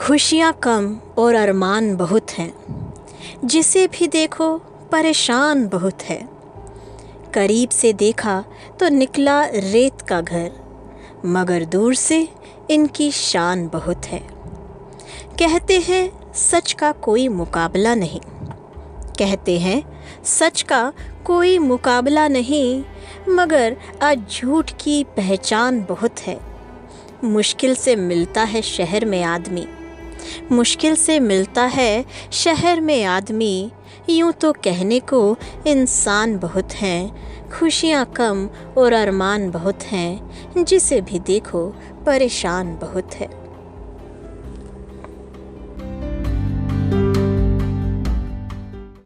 खुशियाँ कम और अरमान बहुत हैं। जिसे भी देखो, परेशान बहुत है। करीब से देखा तो निकला रेत का घर, मगर दूर से इनकी शान बहुत है। कहते हैं, सच का कोई मुकाबला नहीं। कहते हैं, सच का कोई मुकाबला नहीं, मगर आज झूठ की पहचान बहुत है। मुश्किल से मिलता है शहर में आदमी। मुश्किल से मिलता है शहर में आदमी। यूँ तो कहने को इंसान बहुत हैं, खुशियाँ कम और अरमान बहुत हैं, जिसे भी देखो परेशान बहुत है।